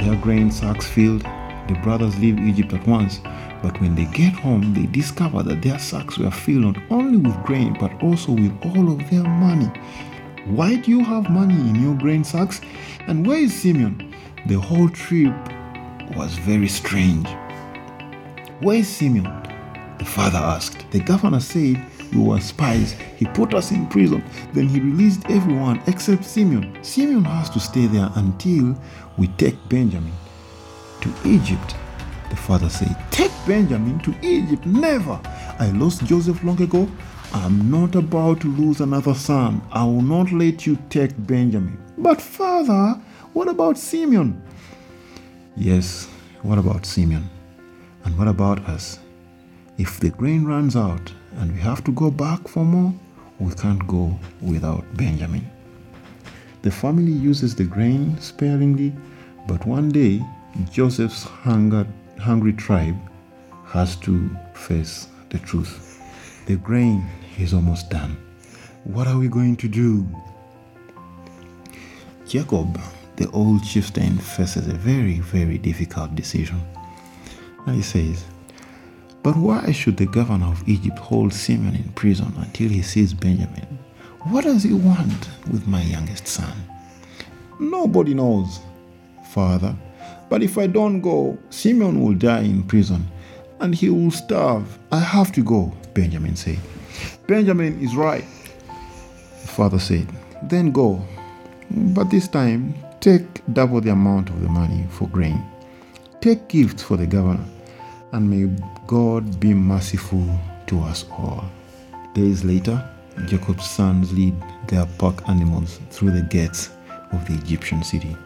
their grain sacks filled, the brothers leave Egypt at once. But when they get home, they discover that their sacks were filled not only with grain, but also with all of their money. Why do you have money in your grain sacks? And where is Simeon? The whole trip was very strange. Where is Simeon? The father asked. The governor said, We were spies. He put us in prison. Then he released everyone except Simeon. Simeon has to stay there until we take Benjamin to Egypt. The father said, Take Benjamin to Egypt. Never. I lost Joseph long ago. I'm not about to lose another son. I will not let you take Benjamin. But, father, what about Simeon? Yes, what about Simeon? And what about us? If the grain runs out and we have to go back for more, we can't go without Benjamin. The family uses the grain sparingly, but one day Joseph's hunger, hungry tribe has to face the truth. The grain is almost done. What are we going to do? Jacob, the old chieftain, faces a very, very difficult decision. And he says, But why should the governor of Egypt hold Simeon in prison until he sees Benjamin? What does he want with my youngest son? Nobody knows, father. But if I don't go, Simeon will die in prison and he will starve. I have to go, Benjamin said. Benjamin is right, the father said. Then go. But this time, take double the amount of the money for grain. Take gifts for the governor, and may God be merciful to us all. Days later, Jacob's sons lead their pack animals through the gates of the Egyptian city.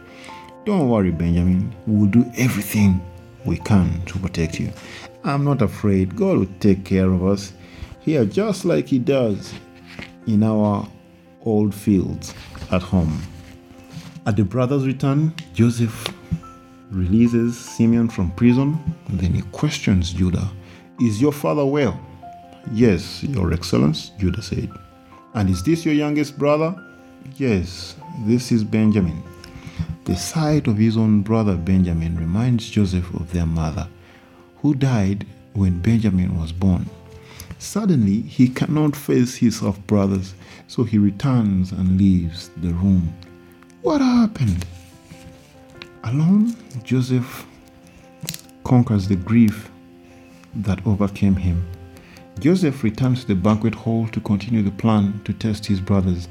Don't worry, Benjamin. We'll do everything we can to protect you. I'm not afraid. God will take care of us here, just like He does in our old fields at home. At the brothers' return, Joseph releases Simeon from prison. Then he questions Judah Is your father well? Yes, Your Excellence, Judah said. And is this your youngest brother? Yes, this is Benjamin. The sight of his own brother Benjamin reminds Joseph of their mother, who died when Benjamin was born. Suddenly, he cannot face his half brothers, so he returns and leaves the room. What happened? Alone, Joseph conquers the grief that overcame him. Joseph returns to the banquet hall to continue the plan to test his brothers.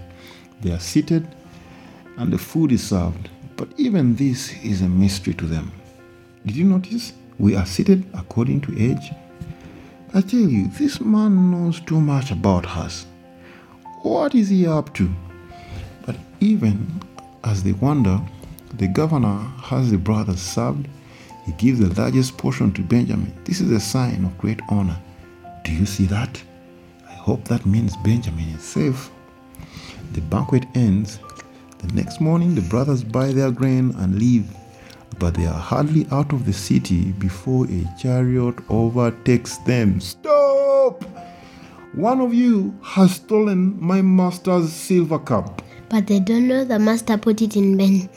They are seated and the food is served, but even this is a mystery to them. Did you notice? We are seated according to age. I tell you, this man knows too much about us. What is he up to? But even as they wonder, the governor has the brothers served. He gives the largest portion to Benjamin. This is a sign of great honor. Do you see that? I hope that means Benjamin is safe. The banquet ends. The next morning, the brothers buy their grain and leave, but they are hardly out of the city before a chariot overtakes them. Stop! One of you has stolen my master's silver cup. But they don't know the master put it in Ben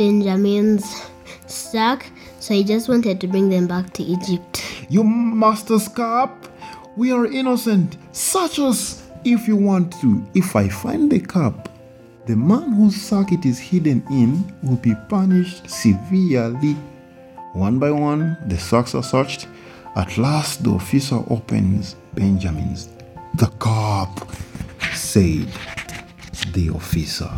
Benjamin's sack, so he just wanted to bring them back to Egypt. You master's cup? We are innocent. Search us if you want to. If I find the cup, the man whose sack it is hidden in will be punished severely. One by one, the sacks are searched. At last, the officer opens Benjamin's. The cup, said the officer.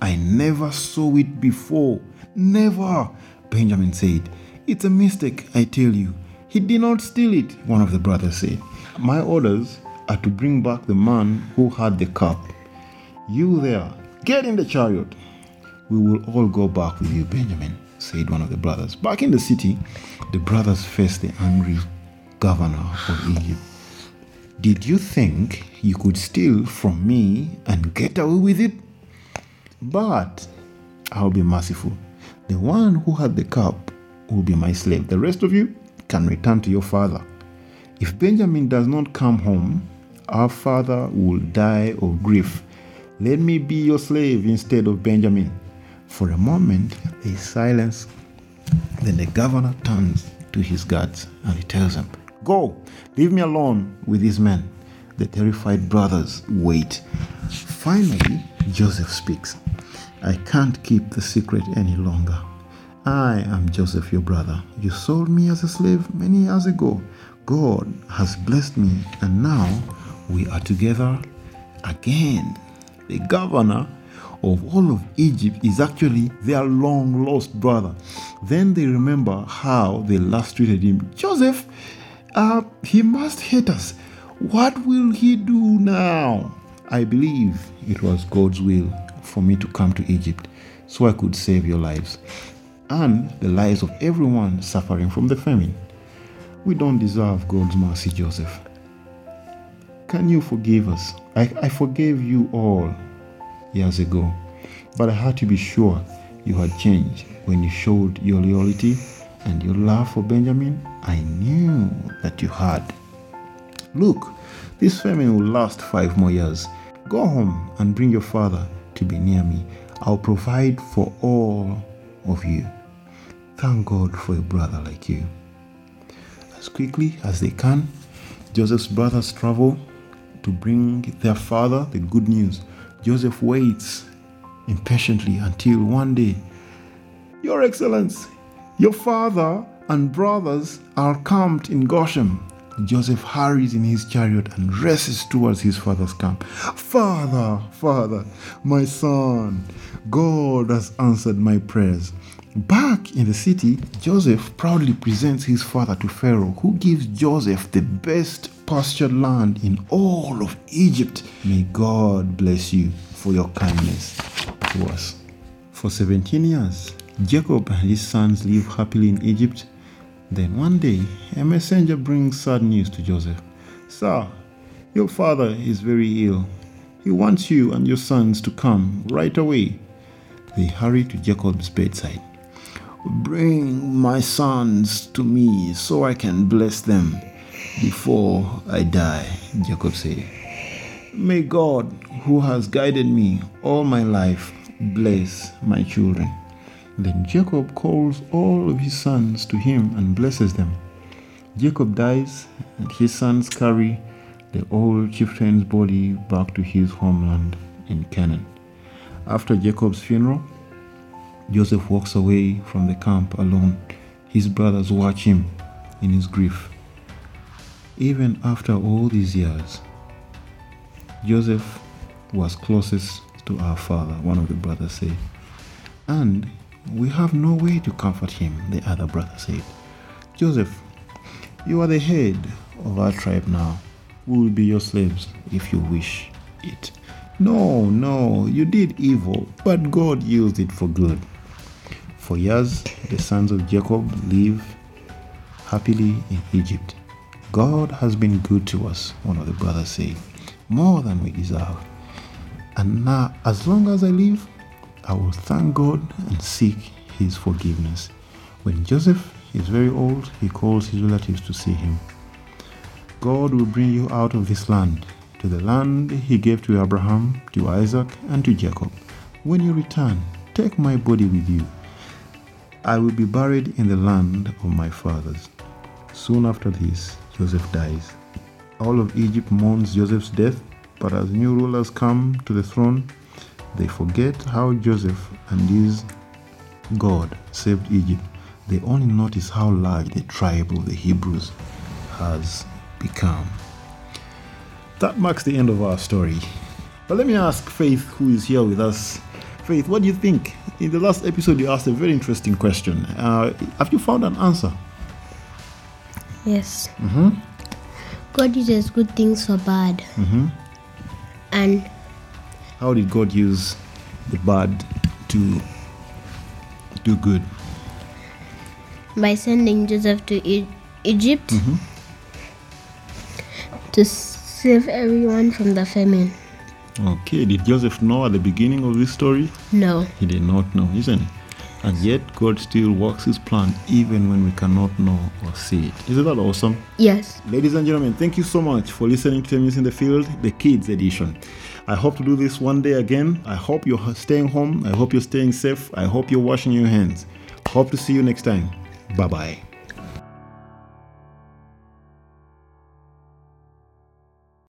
I never saw it before. Never, Benjamin said. It's a mistake, I tell you. He did not steal it, one of the brothers said. My orders are to bring back the man who had the cup. You there, get in the chariot. We will all go back with you, Benjamin, said one of the brothers. Back in the city, the brothers faced the angry governor of Egypt. Did you think you could steal from me and get away with it? But I'll be merciful. The one who had the cup will be my slave. The rest of you can return to your father. If Benjamin does not come home, our father will die of grief. Let me be your slave instead of Benjamin. For a moment, there is silence. Then the governor turns to his guards and he tells them, Go, leave me alone with these men. The terrified brothers wait. Finally, Joseph speaks. I can't keep the secret any longer. I am Joseph, your brother. You sold me as a slave many years ago. God has blessed me, and now we are together again. The governor of all of Egypt is actually their long lost brother. Then they remember how they last treated him. Joseph, uh, he must hate us. What will he do now? I believe it was God's will for me to come to Egypt so I could save your lives and the lives of everyone suffering from the famine. We don't deserve God's mercy, Joseph. Can you forgive us? I, I forgave you all years ago, but I had to be sure you had changed when you showed your loyalty and your love for Benjamin. I knew that you had. Look, this famine will last five more years. Go home and bring your father to be near me. I'll provide for all of you. Thank God for a brother like you. As quickly as they can, Joseph's brothers travel to bring their father the good news. Joseph waits impatiently until one day, Your Excellency, your father and brothers are camped in Goshen. Joseph hurries in his chariot and races towards his father's camp. Father, father, my son, God has answered my prayers. Back in the city, Joseph proudly presents his father to Pharaoh, who gives Joseph the best pastured land in all of Egypt. May God bless you for your kindness to us. For 17 years, Jacob and his sons live happily in Egypt. Then one day, a messenger brings sad news to Joseph. Sir, your father is very ill. He wants you and your sons to come right away. They hurry to Jacob's bedside. Bring my sons to me so I can bless them before I die, Jacob said. May God, who has guided me all my life, bless my children. Then Jacob calls all of his sons to him and blesses them. Jacob dies, and his sons carry the old chieftain's body back to his homeland in Canaan. After Jacob's funeral, Joseph walks away from the camp alone. His brothers watch him in his grief. Even after all these years, Joseph was closest to our father, one of the brothers said. And we have no way to comfort him, the other brother said. Joseph, you are the head of our tribe now. We will be your slaves if you wish it. No, no, you did evil, but God used it for good. For years, the sons of Jacob live happily in Egypt. God has been good to us, one of the brothers said, more than we deserve. And now, as long as I live, I will thank God and seek his forgiveness. When Joseph is very old, he calls his relatives to see him. God will bring you out of this land to the land he gave to Abraham, to Isaac, and to Jacob. When you return, take my body with you. I will be buried in the land of my fathers. Soon after this, Joseph dies. All of Egypt mourns Joseph's death, but as new rulers come to the throne, they forget how Joseph and his God saved Egypt. They only notice how large the tribe of the Hebrews has become. That marks the end of our story. But let me ask Faith, who is here with us. Faith, what do you think? In the last episode, you asked a very interesting question. Uh, have you found an answer? Yes. Mm-hmm. God uses good things for bad. Mm-hmm. And How did God use the bad to do good? by sending Joseph to e- Egypt Mhm. to save everyone from the famine. Okay, did Joseph know at the beginning of this story? No. He did not know, isn't it? And yet, God still works His plan even when we cannot know or see it. Isn't that awesome? Yes. Ladies and gentlemen, thank you so much for listening to News in the Field, the Kids Edition. I hope to do this one day again. I hope you're staying home. I hope you're staying safe. I hope you're washing your hands. Hope to see you next time. Bye bye.